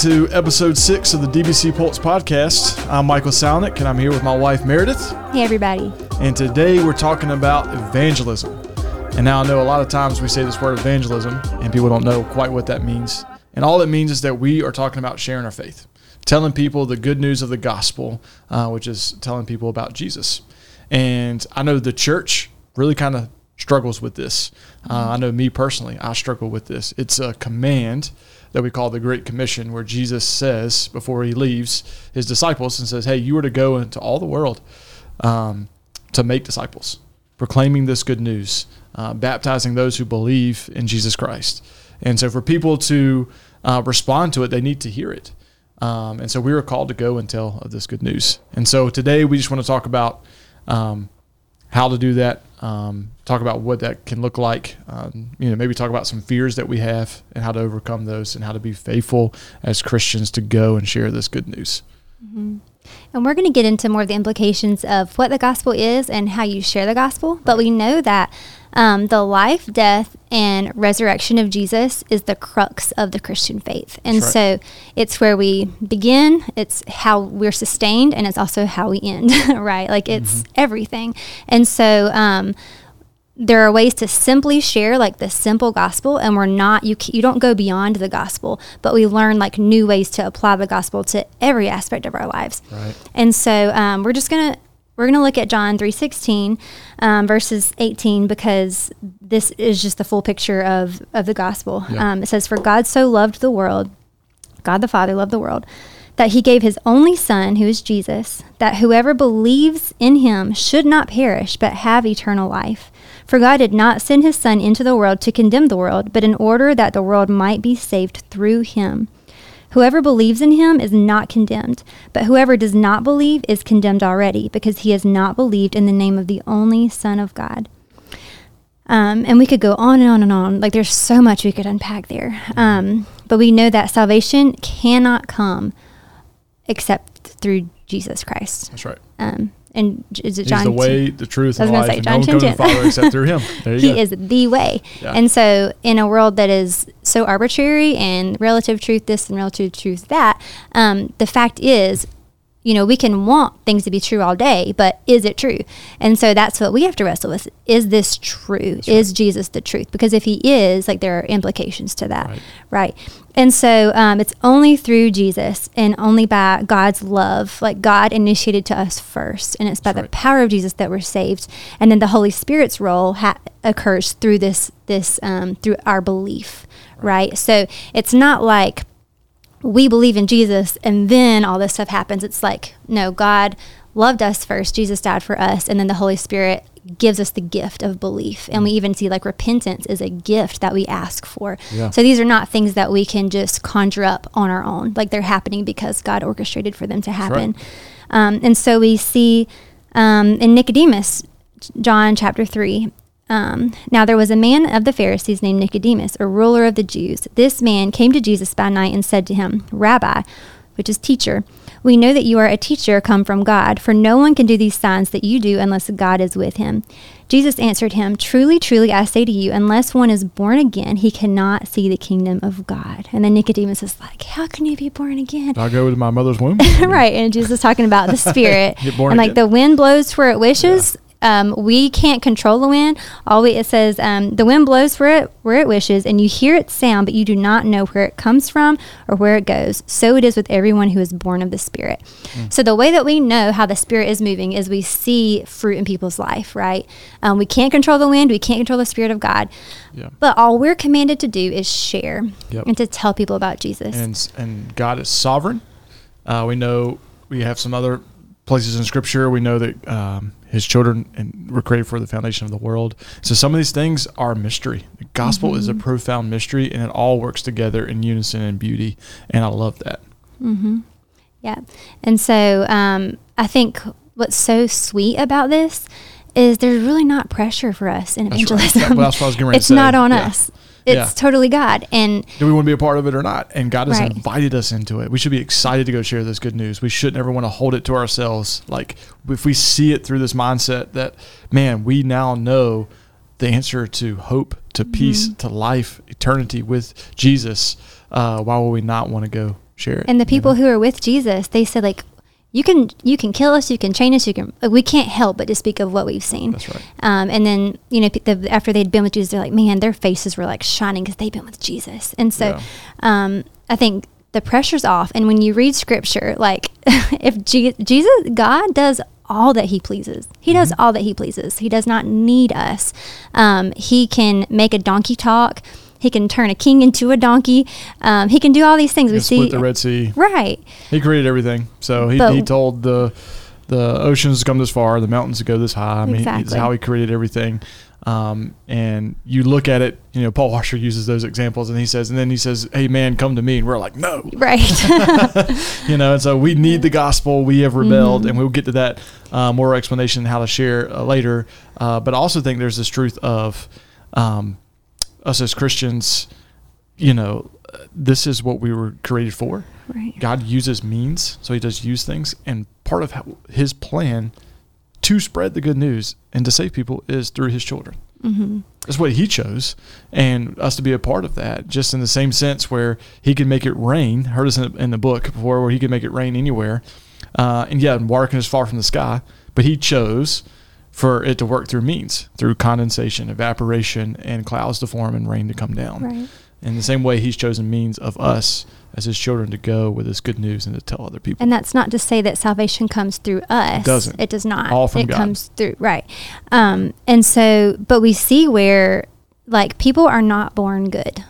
To episode six of the DBC Pulse podcast. I'm Michael Salnick, and I'm here with my wife Meredith. Hey, everybody. And today we're talking about evangelism. And now I know a lot of times we say this word evangelism, and people don't know quite what that means. And all it means is that we are talking about sharing our faith, telling people the good news of the gospel, uh, which is telling people about Jesus. And I know the church really kind of struggles with this. Uh, I know me personally, I struggle with this. It's a command that we call the Great Commission, where Jesus says before he leaves his disciples and says, Hey, you are to go into all the world um, to make disciples, proclaiming this good news, uh, baptizing those who believe in Jesus Christ. And so for people to uh, respond to it, they need to hear it. Um, and so we were called to go and tell of this good news. And so today we just want to talk about um, how to do that, um, talk about what that can look like. Um, you know, maybe talk about some fears that we have and how to overcome those, and how to be faithful as Christians to go and share this good news. Mm-hmm. And we're going to get into more of the implications of what the gospel is and how you share the gospel. But we know that um, the life, death, and resurrection of Jesus is the crux of the Christian faith. And right. so it's where we begin, it's how we're sustained, and it's also how we end, right? Like it's mm-hmm. everything. And so, um, there are ways to simply share like the simple gospel and we're not you you don't go beyond the gospel but we learn like new ways to apply the gospel to every aspect of our lives right. and so um, we're just gonna we're going to look at John 3:16 um, verses 18 because this is just the full picture of of the gospel. Yeah. Um, it says, "For God so loved the world, God the Father loved the world, that He gave His only Son, who is Jesus, that whoever believes in Him should not perish but have eternal life. For God did not send His Son into the world to condemn the world, but in order that the world might be saved through Him." Whoever believes in him is not condemned, but whoever does not believe is condemned already, because he has not believed in the name of the only Son of God. Um, and we could go on and on and on. Like there's so much we could unpack there. Um, but we know that salvation cannot come except through Jesus Christ. That's right. Um, and is it He's John? the way, the truth, and the life. Say, John no to the Father except through Him. he go. is the way. Yeah. And so, in a world that is so arbitrary and relative truth this and relative truth that, um, the fact is you know, we can want things to be true all day, but is it true? And so that's what we have to wrestle with. Is this true? That's is right. Jesus the truth? Because if he is, like there are implications to that, right? right? And so um, it's only through Jesus and only by God's love, like God initiated to us first, and it's by that's the right. power of Jesus that we're saved. And then the Holy Spirit's role ha- occurs through this, this um, through our belief, right? So it's not like we believe in Jesus and then all this stuff happens. It's like, no, God loved us first. Jesus died for us. And then the Holy Spirit gives us the gift of belief. And we even see like repentance is a gift that we ask for. Yeah. So these are not things that we can just conjure up on our own. Like they're happening because God orchestrated for them to happen. Right. Um, and so we see um, in Nicodemus, John chapter 3, um, now there was a man of the Pharisees named Nicodemus, a ruler of the Jews. This man came to Jesus by night and said to him, Rabbi, which is teacher, we know that you are a teacher come from God, for no one can do these signs that you do unless God is with him. Jesus answered him, Truly, truly, I say to you, unless one is born again, he cannot see the kingdom of God. And then Nicodemus is like, How can you be born again? I go to my mother's womb. right. And Jesus is talking about the Spirit. and like again. the wind blows where it wishes. Yeah um, we can't control the wind. All we, it says um, the wind blows where it where it wishes, and you hear its sound, but you do not know where it comes from or where it goes. So it is with everyone who is born of the Spirit. Mm. So the way that we know how the Spirit is moving is we see fruit in people's life. Right? Um, we can't control the wind. We can't control the Spirit of God. Yeah. But all we're commanded to do is share yep. and to tell people about Jesus. And and God is sovereign. Uh, we know we have some other places in Scripture. We know that um, his children and were created for the foundation of the world. So some of these things are mystery. The gospel mm-hmm. is a mm-hmm. profound mystery, and it all works together in unison and beauty. And I love that. Mm-hmm. Yeah, and so um, I think what's so sweet about this is there's really not pressure for us in evangelism. Right. Well, that's what it's not on yeah. us. It's yeah. totally God. And do we want to be a part of it or not? And God has right. invited us into it. We should be excited to go share this good news. We shouldn't ever want to hold it to ourselves. Like if we see it through this mindset that, man, we now know the answer to hope, to peace, to life, eternity with Jesus, uh, why would we not want to go share it? And the you people know? who are with Jesus, they said like, you can you can kill us, you can chain us, you can. Like, we can't help but to speak of what we've seen. That's right. Um, and then you know the, after they'd been with Jesus, they're like, man, their faces were like shining because they've been with Jesus. And so, Yeah. um, I think the pressure's off. And when you read Scripture, like if Je- Jesus, God does all that He pleases. He does Mm-hmm. all that He pleases. He does not need us. Um, he can make a donkey talk. He can turn a king into a donkey. Um, he can do all these things. We see, the Red Sea. right? He created everything. So he, But- he told the the oceans to come this far, the mountains to go this high. I mean, it's how he created everything. Um, and you look at it, you know, Paul Washer uses those examples and he says, and then he says, Hey man, come to me. And we're like, no, Right. you know, and so we need the gospel. We have rebelled, Mm-hmm. and we'll get to that uh, more explanation how to share uh, later. Uh, but I also think there's this truth of um, us as Christians. You know, this is what we were created for. right. God uses means, so He does use things, and part of His plan to spread the good news and to save people is through His children. Mm-hmm. That's what He chose, and us to be a part of that. Just in the same sense, where He can make it rain. Heard us in, in the book before, where He can make it rain anywhere, uh, and yeah, and water can just fall from the sky, but He chose for it to work through means, through condensation, evaporation, and clouds to form and rain to come down. Right. In the same way, He's chosen means of us as His children to go with His good news and to tell other people. And that's not to say that salvation comes through us. doesn't. It does not. All from it God. comes through right. Um, and so, but we see where like people are not born good.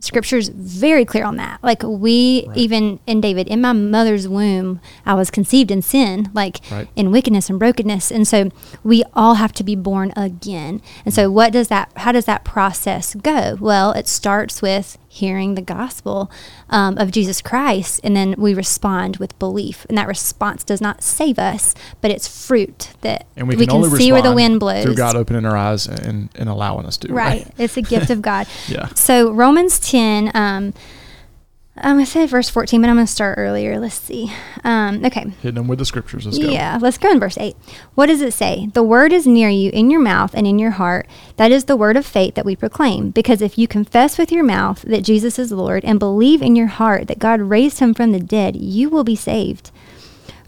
Scripture's very clear on that. Like we Right. even in David, in my mother's womb, I was conceived in sin, like Right. in wickedness and brokenness. And so we all have to be born again. And so mm-hmm. what does that how does that process go? Well, it starts with hearing the gospel um, of Jesus Christ, and then we respond with belief. And that response does not save us, but it's fruit that and we we can, can, only see where the wind blows. through God opening our eyes and, and allowing us to. Right. It's a gift of God. Yeah. So Romans 10, um, I'm going to say verse 14, but I'm going to start earlier. Let's see. Um, okay. Hitting them with the scriptures. Let's go. Yeah, let's go in verse 8. What does it say? The word is near you in your mouth and in your heart. That is the word of faith that we proclaim. Because if you confess with your mouth that Jesus is Lord and believe in your heart that God raised him from the dead, you will be saved.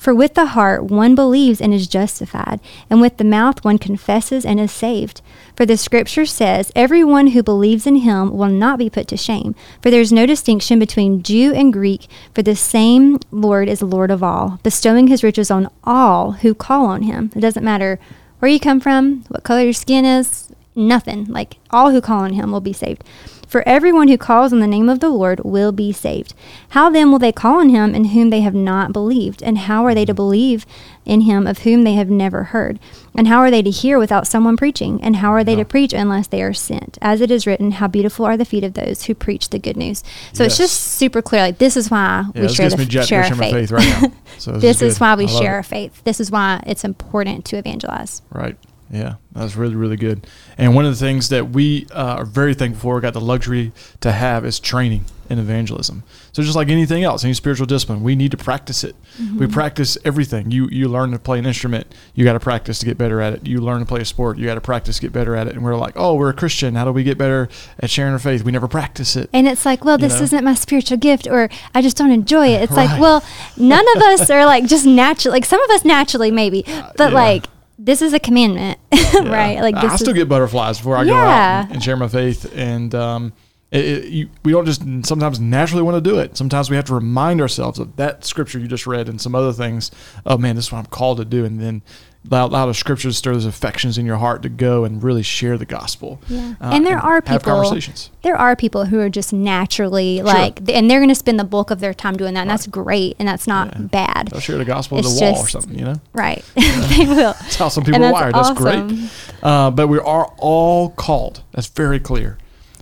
For with the heart one believes and is justified, and with the mouth one confesses and is saved. For the scripture says, Everyone who believes in him will not be put to shame. For there is no distinction between Jew and Greek, for the same Lord is Lord of all, bestowing his riches on all who call on him. It doesn't matter where you come from, what color your skin is, nothing. Like all who call on him will be saved. For everyone who calls on the name of the Lord will be saved. How then will they call on him in whom they have not believed? And how are they to believe in him of whom they have never heard? And how are they to hear without someone preaching? And how are they to preach unless they are sent? As it is written, how beautiful are the feet of those who preach the good news. So it's just super clear. Like this is why Yeah, we share the share our faith. faith right now. So this, this is, good. why we share it. our faith. This is why it's important to evangelize. Right. Yeah, that's really really good. And one of the things that we uh, are very thankful for, got the luxury to have, is training in evangelism. So just like anything else, any spiritual discipline, we need to practice it. We practice everything. You you learn to play an instrument, you got to practice to get better at it. You learn to play a sport, you got to practice to get better at it. And we're like, oh, we're a Christian. How do we get better at sharing our faith? We never practice it. And it's like, well, You this know? isn't my spiritual gift, or I just don't enjoy it. It's Right. like, well, none of us are like just natural. Like some of us naturally, maybe, but yeah. like this is a commandment, Yeah. right? Like I still is, get butterflies before I go out and, and share my faith. And um, it, it, you, we don't just sometimes naturally want to do it. Sometimes we have to remind ourselves of that scripture you just read and some other things. Oh man, this is what I'm called to do. And then allow the scriptures to stir those affections in your heart to go and really share the gospel. Yeah. Uh, And there are have people- conversations. there are people who are just naturally like, and they're going to spend the bulk of their time doing that, and that's great, and that's not Yeah. bad, They'll share the gospel It's the wall or something, you know? right? they will. That's how some people And are that's wired. That's great. Uh, but we are all called. That's very clear.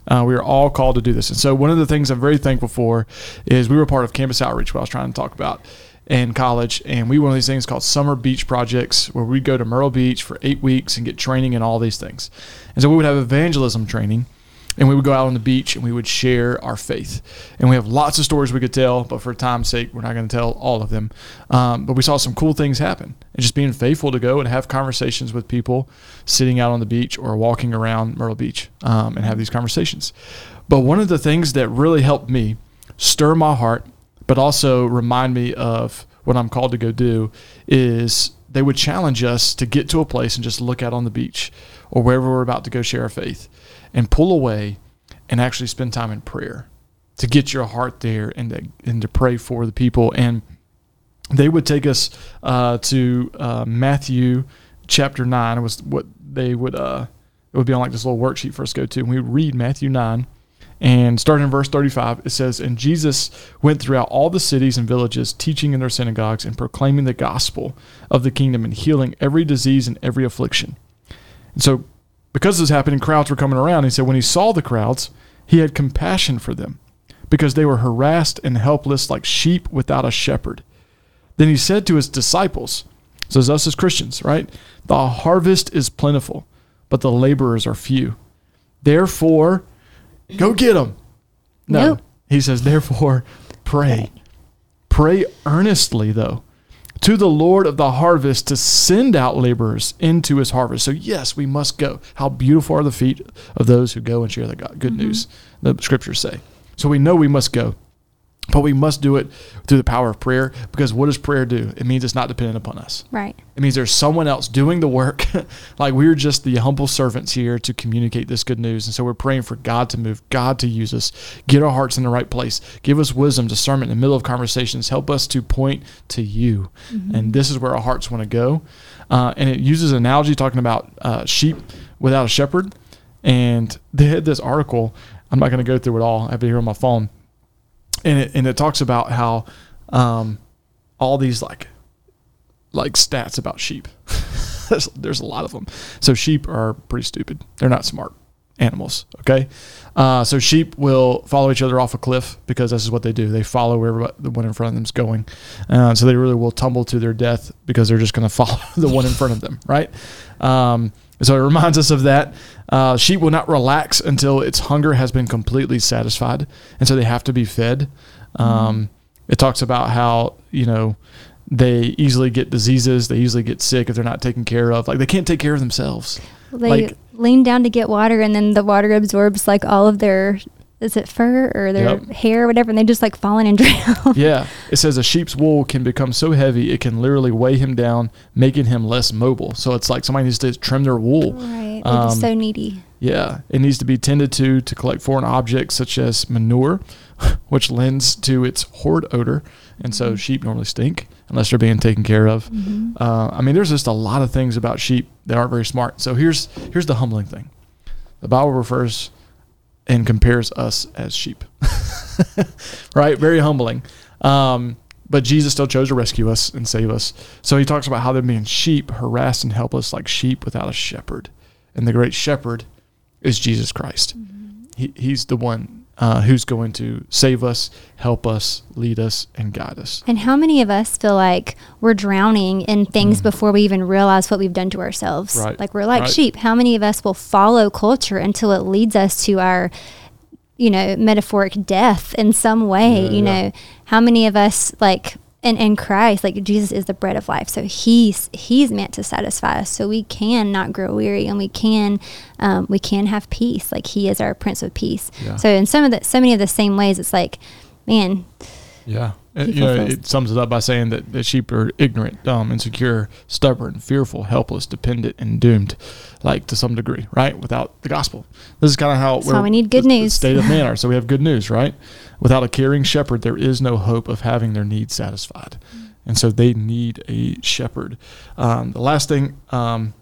Uh, we are all called to do this. And so, one of the things I'm very thankful for is we were part of campus outreach, what I was trying to talk about in college. And we one of these things called summer beach projects where we'd go to Myrtle Beach for eight weeks and get training and all these things. And so, we would have evangelism training. and we would go out on the beach and we would share our faith. And we have lots of stories we could tell, but for time's sake, we're not going to tell all of them. Um, but we saw some cool things happen, and just being faithful to go and have conversations with people sitting out on the beach or walking around Myrtle Beach um, and have these conversations. But one of the things that really helped me stir my heart, but also remind me of what I'm called to go do, is they would challenge us to get to a place and just look out on the beach or wherever we're about to go share our faith and pull away and actually spend time in prayer to get your heart there and to, and to pray for the people. And they would take us uh, to uh, Matthew chapter 9. It was what they would, uh, it would be on like this little worksheet for us to go to. And we would read Matthew 9. And starting in verse 35, it says, And Jesus went throughout all the cities and villages, teaching in their synagogues and proclaiming the gospel of the kingdom and healing every disease and every affliction. And so, because this was happening, crowds were coming around. He said, when he saw the crowds, he had compassion for them because they were harassed and helpless like sheep without a shepherd. Then he said to his disciples, so as us as Christians, right? The harvest is plentiful, but the laborers are few. Therefore, go get them. No, Nope. he says, therefore, pray. Pray earnestly, though, to the Lord of the harvest to send out laborers into his harvest. So, yes, we must go. How beautiful are the feet of those who go and share the God, good mm-hmm. news, the scriptures say. So, we know we must go. But we must do it through the power of prayer because what does prayer do? It means it's not dependent upon us. Right. It means there's someone else doing the work. like we're just the humble servants here to communicate this good news. And so we're praying for God to move, God to use us, get our hearts in the right place, give us wisdom, discernment in the middle of conversations, help us to point to you. And this is where our hearts want to go. Uh, and it uses an analogy talking about uh, sheep without a shepherd. And they had this article. I'm not going to go through it all. I have it here on my phone and it, and it talks about how um, all these like like stats about sheep. there's, there's a lot of them. So sheep are pretty stupid. They're not smart animals. Okay, uh, so sheep will follow each other off a cliff because this is what they do. They follow wherever the one in front of them's going. Uh, so they really will tumble to their death because they're just going to follow the one in front of them, right? Um, so it reminds us of that. Uh, sheep will not relax until its hunger has been completely satisfied, and so they have to be fed. Um, it talks about how you know they easily get diseases, they easily get sick if they're not taken care of. Like they can't take care of themselves. They Like- lean down to get water, and then the water absorbs like all of their is it fur or their Yep. hair or whatever, and they just like fall in and drown. yeah, it says a sheep's wool can become so heavy it can literally weigh him down, making him less mobile. So it's like somebody needs to trim their wool. right. Um, so needy. Yeah, it needs to be tended to to collect foreign objects such as manure, which lends to its horrid odor, and so sheep normally stink unless they're being taken care of. Uh, I mean, there's just a lot of things about sheep that aren't very smart. So here's here's the humbling thing: the Bible refers and compares us as sheep, right? Very humbling. Um, but Jesus still chose to rescue us and save us. So he talks about how they're being sheep, harassed and helpless, like sheep without a shepherd. And the great shepherd is Jesus Christ. He, he's the one uh, who's going to save us, help us, lead us, and guide us. And how many of us feel like we're drowning in things before we even realize what we've done to ourselves? Mm. Right, Like we're like right. sheep. How many of us will follow culture until it leads us to our, you know, metaphoric death in some way? Yeah, you yeah. know, how many of us like and in Christ, like Jesus is the bread of life. So he's he's meant to satisfy us. So we can not grow weary and we can um, we can have peace. Like he is our Prince of Peace. Yeah. So in some of the so many of the same ways, it's like, man, Yeah. It, you know, it sums it up by saying that, that sheep are ignorant, dumb, insecure, stubborn, fearful, helpless, dependent, and doomed, like to some degree, right? Without the gospel. This is kind of how we need good the- the news. state of man are. So we have good news, right? Without a caring shepherd, there is no hope of having their needs satisfied. And so they need a shepherd. Um, the last thing, um,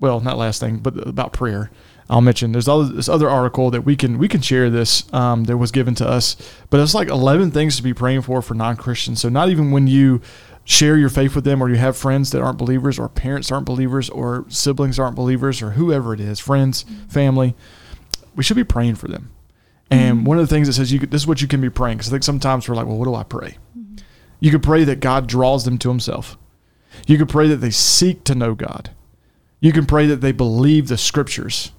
well, not last thing, but about prayer. I'll mention there's other, this other article that we can we can share this um, that was given to us, but it's like 11 things to be praying for for non Christians. So not even when you share your faith with them, or you have friends that aren't believers, or parents aren't believers, or siblings aren't believers, or whoever it is, friends, family, we should be praying for them. And one of the things that says you could, this is what you can be praying because I think sometimes we're like, well, what do I pray? You could pray that God draws them to Himself. You could pray that they seek to know God. You can pray that they believe the scriptures.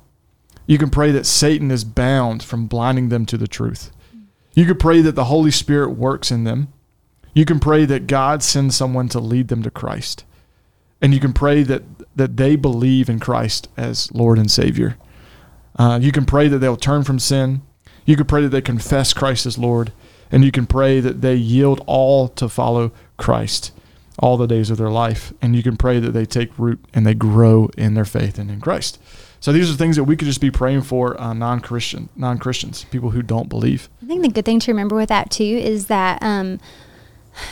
You can pray that Satan is bound from blinding them to the truth. You could pray that the Holy Spirit works in them. You can pray that God sends someone to lead them to Christ. And you can pray that, that they believe in Christ as Lord and Savior. Uh, you can pray that they'll turn from sin. You can pray that they confess Christ as Lord. And you can pray that they yield all to follow Christ all the days of their life. And you can pray that they take root and they grow in their faith and in Christ. So these are things that we could just be praying for uh, non-Christian, non-Christians, people who don't believe. I think the good thing to remember with that too is that, um,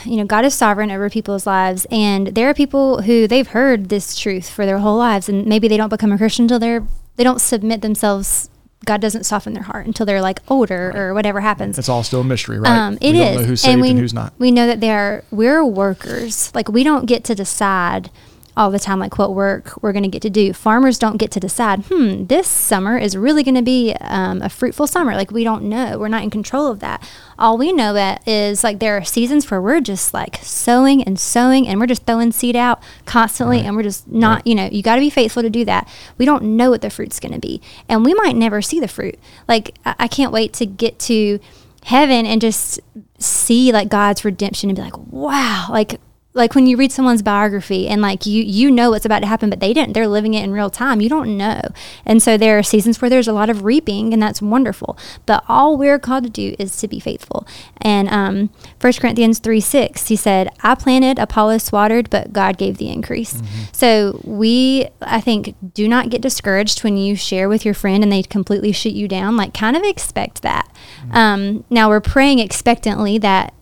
you know, God is sovereign over people's lives, and there are people who they've heard this truth for their whole lives, and maybe they don't become a Christian until they're they don't submit themselves. God doesn't soften their heart until they're like older right. or whatever happens. It's all still a mystery, right? Um, it is. Don't know who's saved and, we, and who's not. We know that they are. We're workers. Like we don't get to decide all the time like what work we're going to get to do. Farmers don't get to decide, hmm, this summer is really going to be um, a fruitful summer. Like we don't know. We're not in control of that. All we know that is like there are seasons where we're just like sowing and sowing and we're just throwing seed out constantly right. and we're just not, right. you know, you got to be faithful to do that. We don't know what the fruit's going to be. And we might never see the fruit. Like I, I can't wait to get to heaven and just see like God's redemption and be like, wow, like like when you read someone's biography and like you you know what's about to happen but they didn't they're living it in real time you don't know. And so there are seasons where there's a lot of reaping and that's wonderful. But all we're called to do is to be faithful. And um 1 corinthians 3 6 he said i planted apollos watered but god gave the increase. Mm-hmm. so we i think do not get discouraged when you share with your friend and they completely shoot you down like kind of expect that. Mm-hmm. um, now we're praying expectantly that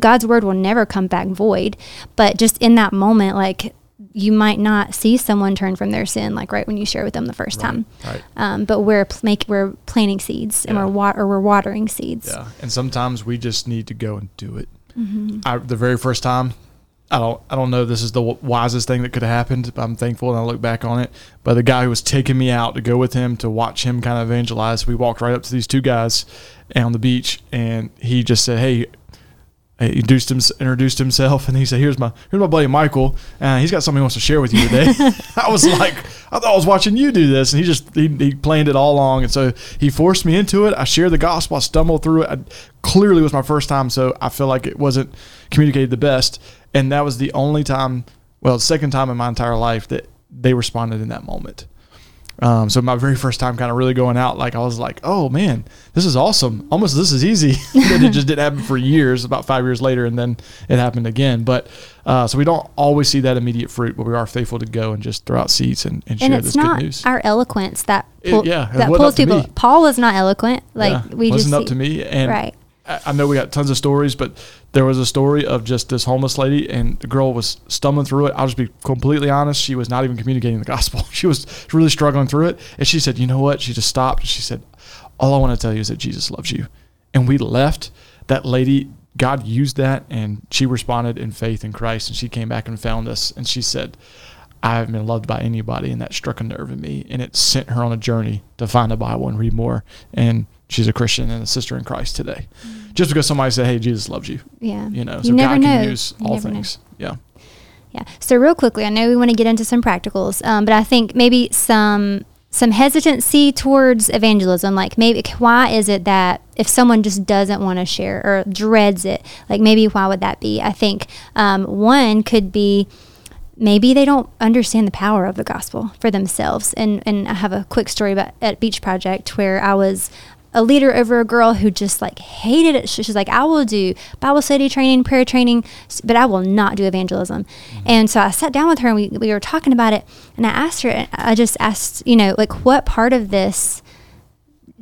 God's word will never come back void. But just in that moment, like you might not see someone turn from their sin, like right when you share with them the first right, time. Right. Um, but we're pl- make we're planting seeds and we're wa- or we're watering seeds. Yeah. And sometimes we just need to go and do it. Mm-hmm. I, the very first time, I don't I don't know if this is the wisest thing that could have happened. But I'm thankful and I look back on it. But the guy who was taking me out to go with him to watch him kind of evangelize, we walked right up to these two guys on the beach, and he just said, "Hey, he introduced, him, introduced himself and he said, "Here's my here's my buddy Michael. and he's got something he wants to share with you today." I was like, "I thought I was watching you do this," and he just he, he, planned it all along, and so he forced me into it. I shared the gospel. I stumbled through it. I, clearly, was my first time, so I feel like it wasn't communicated the best, and that was the only time, well, the second time in my entire life that they responded in that moment. Um, so my very first time kind of really going out, like I was like, oh man, this is awesome. Almost this is easy. it just didn't happen for years, about five years later, and then it happened again. But uh, so we don't always see that immediate fruit, but we are faithful to go and just throw out seeds and, and, and share this good news. Our eloquence that pull, it, yeah, that pulls people. Paul was not eloquent. Like yeah, we wasn't just up to me. And right. I know we got tons of stories, but there was a story of just this homeless lady, and the girl was stumbling through it. I'll just be completely honest. She was not even communicating the gospel. She was really struggling through it. And she said, You know what? She just stopped. She said, All I want to tell you is that Jesus loves you. And we left. That lady, God used that, and she responded in faith in Christ. And she came back and found us. And she said, I haven't been loved by anybody. And that struck a nerve in me. And it sent her on a journey to find the Bible and read more. And she's a Christian and a sister in Christ today. Mm-hmm. Just because somebody said, "Hey, Jesus loves you," yeah, you know, you so God know. can use all things. Know. Yeah, yeah. So real quickly, I know we want to get into some practicals, um, but I think maybe some some hesitancy towards evangelism. Like maybe why is it that if someone just doesn't want to share or dreads it, like maybe why would that be? I think um, one could be maybe they don't understand the power of the gospel for themselves. And and I have a quick story about at Beach Project where I was a leader over a girl who just like hated it. She's like, I will do Bible study training, prayer training, but I will not do evangelism. Mm-hmm. And so I sat down with her and we, we were talking about it. And I asked her, I just asked, you know, like what part of this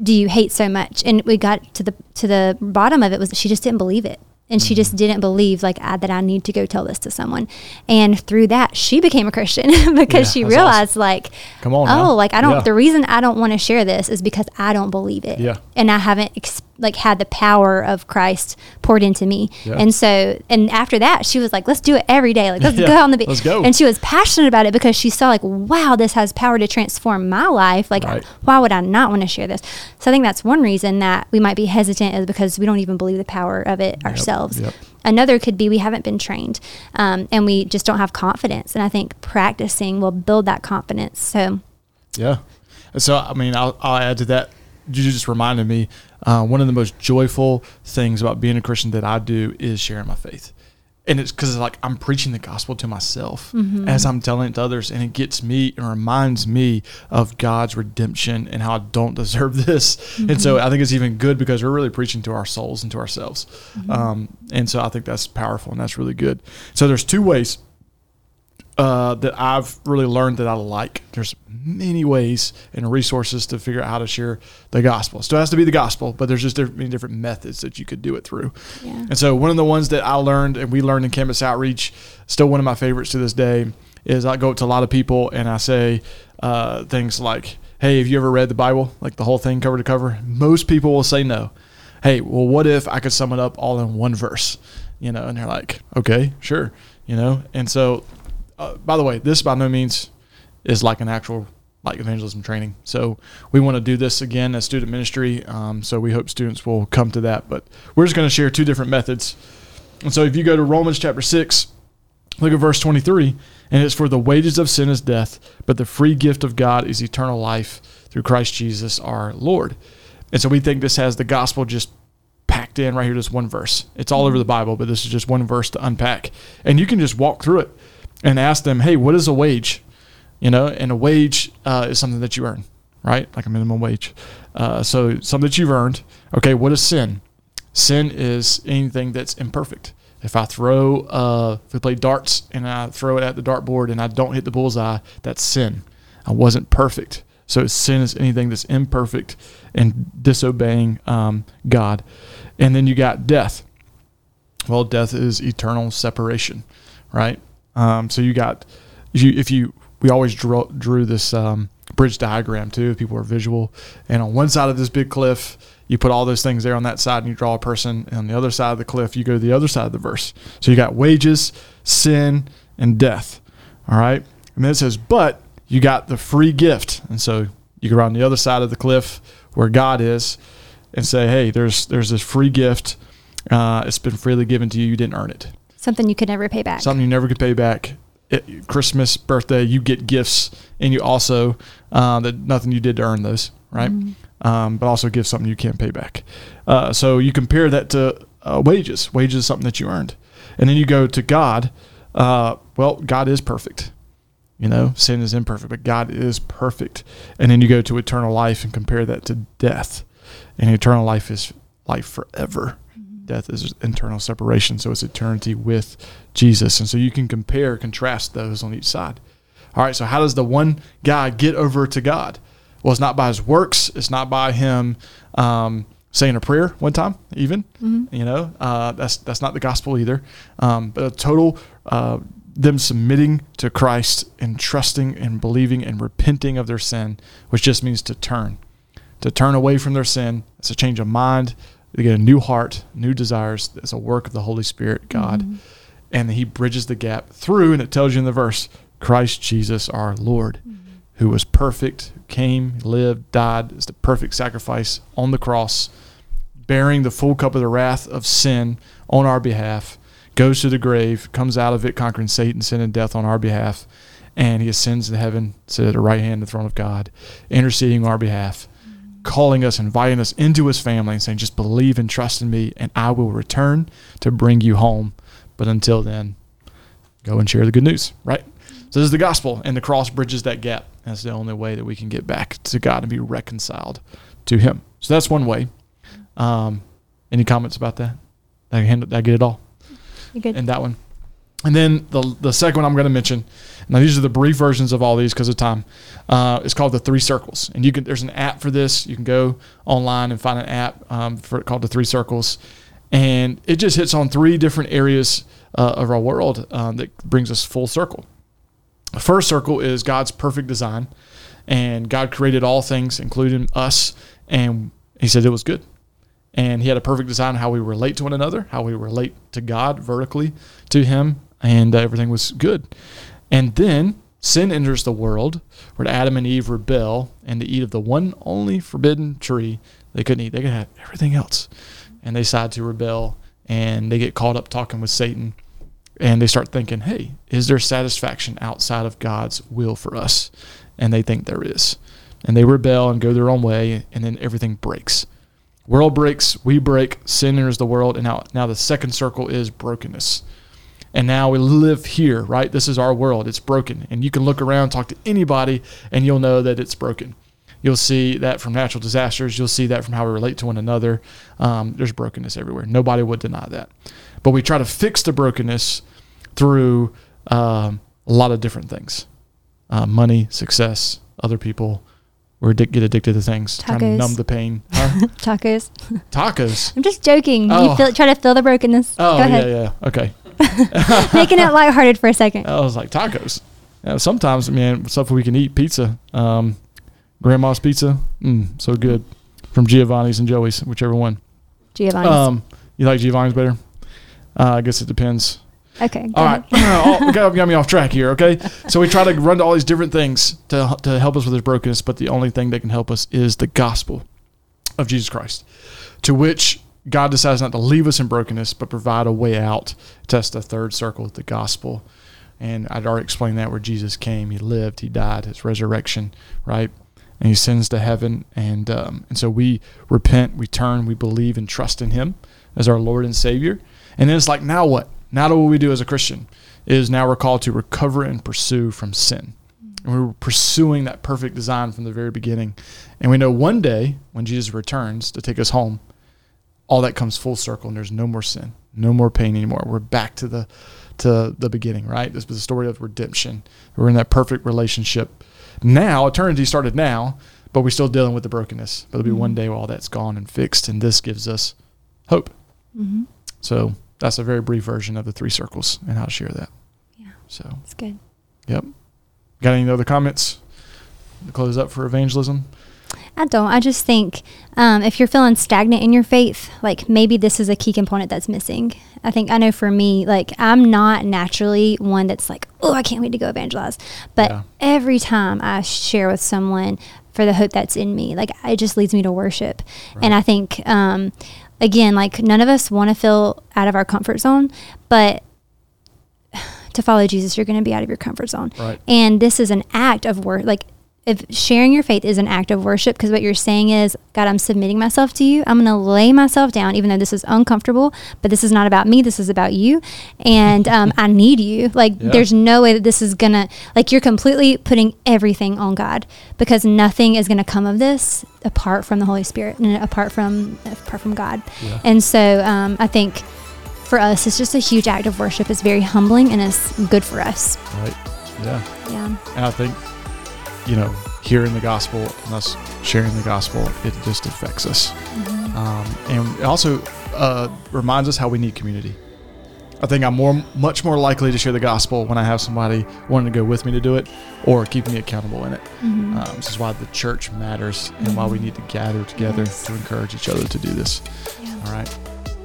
do you hate so much? And we got to the to the bottom of it was she just didn't believe it and she just didn't believe like I, that I need to go tell this to someone. And through that, she became a Christian because yeah, she realized awesome. like, come on, oh, now. like I don't. Yeah. The reason I don't want to share this is because I don't believe it. Yeah, and I haven't ex- like had the power of Christ poured into me. Yeah. And so, and after that, she was like, let's do it every day. Like, let's yeah. go on the beach. Let's go. And she was passionate about it because she saw like, wow, this has power to transform my life. Like, right. why would I not want to share this? So I think that's one reason that we might be hesitant is because we don't even believe the power of it yep. ourselves. Yep. Another could be we haven't been trained um, and we just don't have confidence. And I think practicing will build that confidence. So, yeah. So, I mean, I'll, I'll add to that. You just reminded me uh, one of the most joyful things about being a Christian that I do is sharing my faith. And it's because it's like I'm preaching the gospel to myself Mm-hmm. as I'm telling it to others, and it gets me and reminds me of God's redemption and how I don't deserve this. And so Mm-hmm. I think it's even good because we're really preaching to our souls and to ourselves. Mm-hmm. Um, and so I think that's powerful and that's really good. So there's two ways uh, that I've really learned that I like. There's many ways and resources to figure out how to share the gospel. Still has to be the gospel, but there's just different, many different methods that you could do it through. Yeah. And so one of the ones that I learned and we learned in campus outreach, still one of my favorites to this day, is I go up to a lot of people and I say uh, things like, "Hey, have you ever read the Bible, like the whole thing cover to cover?" Most people will say no. Hey, well, what if I could sum it up all in one verse? You know, and they're like, "Okay, sure." You know, and so uh, by the way, this by no means is like an actual like evangelism training. So we want to do this again as student ministry. Um, so we hope students will come to that. But we're just going to share two different methods. And so if you go to Romans chapter six, look at verse twenty three, and it's for the wages of sin is death, but the free gift of God is eternal life through Christ Jesus our Lord. And so we think this has the gospel just packed in right here, this one verse. It's all over the Bible, but this is just one verse to unpack. And you can just walk through it and ask them, hey, what is a wage? You know, and a wage uh, is something that you earn, right? Like a minimum wage. Uh, so something that you've earned. Okay, what is sin? Sin is anything that's imperfect. If I throw, uh, if we play darts and I throw it at the dartboard and I don't hit the bullseye, that's sin. I wasn't perfect. So sin is anything that's imperfect and disobeying um, God. And then you got death. Well, death is eternal separation, right? Um, so you got, if you, if you, we always drew, drew this um, bridge diagram too. If people are visual, and on one side of this big cliff, you put all those things there on that side, and you draw a person. And on the other side of the cliff, you go to the other side of the verse. So you got wages, sin, and death. All right, and then it says, but you got the free gift, and so you go around the other side of the cliff where God is, and say, hey, there's there's this free gift. Uh, it's been freely given to you. You didn't earn it Something you could never pay back. something you never could pay back. It, Christmas, birthday, you get gifts, and you also uh, that nothing you did to earn those, right? Um, but also give something you can't pay back. Uh, so you compare that to uh, wages. Wages is something that you earned, and then you go to God. Uh, well, God is perfect. You know, sin is imperfect, but God is perfect. And then you go to eternal life and compare that to death, and eternal life is life forever death is internal separation so it's eternity with jesus. And so you can compare contrast those on each side. All right so how does the one guy get over to god? Well it's not by his works. It's not by him um, saying a prayer one time even you know uh, that's that's not the gospel either. Um, but a total uh, them submitting to christ and trusting and believing and repenting of their sin which just means to turn to turn away from their sin. It's a change of mind. They get a new heart, new desires. It's a work of the Holy Spirit, God. Mm-hmm. And He bridges the gap through, and it tells you in the verse, Christ Jesus our Lord, mm-hmm. who was perfect, came, lived, died, is the perfect sacrifice on the cross, bearing the full cup of the wrath of sin on our behalf, goes to the grave, comes out of it, conquering Satan, sin, and death on our behalf, and he ascends to heaven, at the right hand of the throne of God, interceding on our behalf calling us, inviting us into his family and saying, just believe and trust in me, and I will return to bring you home. But until then, go and share the good news, right? So this is the gospel, and the cross bridges that gap. That's the only way that we can get back to God and be reconciled to him. So that's one way. Um, any comments about that? Did I, handle, did I get it all? You good? in that one. And then the the second one I'm going to mention. Now these are the brief versions of all these because of time. Uh, it's called the Three Circles, and you can there's an app for this. You can go online and find an app um, for called the Three Circles, and it just hits on three different areas uh, of our world um, that brings us full circle. The first circle is God's perfect design, and God created all things, including us, and He said it was good and he had a perfect design how we relate to one another, how we relate to God vertically to him, and uh, everything was good. And then sin enters the world where Adam and Eve rebel and they eat of the one only forbidden tree they couldn't eat. They could have everything else. And they decide to rebel and they get caught up talking with Satan and they start thinking, hey, is there satisfaction outside of God's will for us? And they think there is. and they rebel and go their own way, and then everything breaks. World breaks, we break, sin enters the world, and now now the second circle is brokenness. And now we live here, right? This is our world. It's broken. And you can look around, talk to anybody, and you'll know that it's broken. You'll see that from natural disasters. You'll see that from how we relate to one another. Um, there's brokenness everywhere. Nobody would deny that. But we try to fix the brokenness through um, a lot of different things uh, money, success, other people. We addic- get addicted to things, trying to numb the pain. Huh? Tacos. Tacos. I'm just joking. Oh. You feel, try to fill the brokenness. Oh, yeah, yeah. Okay. Making it lighthearted for a second. I was like, tacos. Sometimes, man, stuff we can eat. Pizza. Um, grandma's pizza. Mm, so good. From Giovanni's and Joey's, whichever one. Giovanni's. Um, you like Giovanni's better? Uh, I guess it depends. okay. All right, oh, got, got me off track here. Okay, so we try to run to all these different things to to help us with this brokenness, but the only thing that can help us is the gospel of Jesus Christ, to which God decides not to leave us in brokenness, but provide a way out. That's the third circle, with the gospel. And I'd already explained that where Jesus came, He lived, He died, His resurrection, right? And He sends to heaven, and um, and so we repent, we turn, we believe and trust in Him as our Lord and Savior. And then it's like, now what? Now what we do as a Christian is now we're called to recover and pursue from sin. And we were pursuing that perfect design from the very beginning. And we know one day when Jesus returns to take us home, all that comes full circle and there's no more sin, no more pain anymore. We're back to the to the beginning, right? This was the story of redemption. We're in that perfect relationship. Now, eternity started now, but we're still dealing with the brokenness. But there'll be one day where all that's gone and fixed, and this gives us hope. Mm-hmm. So that's a very brief version of the three circles and how to share that. Yeah. So, It's good. yep. Got any other comments to close up for evangelism? I don't. I just think um, if you're feeling stagnant in your faith, like maybe this is a key component that's missing. I think I know for me, like I'm not naturally one that's like, oh, I can't wait to go evangelize. But Yeah. every time I share with someone for the hope that's in me, like it just leads me to worship. And I think, um, again, like none of us want to feel out of our comfort zone, but to follow Jesus, you're going to be out of your comfort zone. Right. And this is an act of work. Like if sharing your faith is an act of worship, because what you're saying is, God, I'm submitting myself to you. I'm going to lay myself down, even though this is uncomfortable, but this is not about me. This is about you. And um, I need you. Like Yeah. there's no way that this is going to, like you're completely putting everything on God because nothing is going to come of this apart from the Holy Spirit and apart from, apart from God. Yeah. And so um, I think for us, it's just a huge act of worship. It's very humbling and it's good for us. Right. Yeah. Yeah. And I think, you know, hearing the gospel and us sharing the gospel, it just affects us. Um, and it also uh, reminds us how we need community. I think I'm more, much more likely to share the gospel when I have somebody wanting to go with me to do it or keep me accountable in it. Mm-hmm. Um, this is why the church matters and why we need to gather together Yes. to encourage each other to do this. Yeah. All right.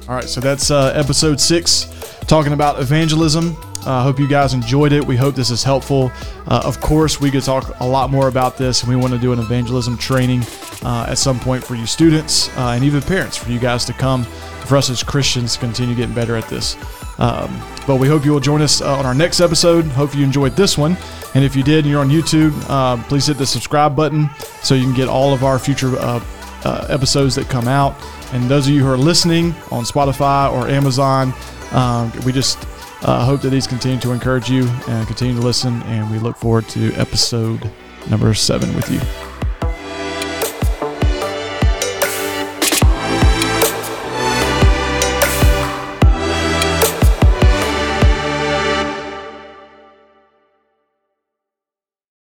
All right. So that's uh, episode six, talking about evangelism. I uh, hope you guys enjoyed it. We hope this is helpful. Uh, of course, we could talk a lot more about this, and we want to do an evangelism training uh, at some point for you students uh, and even parents, for you guys to come, for us as Christians to continue getting better at this. Um, but we hope you will join us uh, on our next episode. Hope you enjoyed this one. And if you did and you're on YouTube, uh, please hit the subscribe button so you can get all of our future uh, uh, episodes that come out. And those of you who are listening on Spotify or Amazon, um, we just uh, hope that these continue to encourage you and continue to listen. And we look forward to episode number seven with you.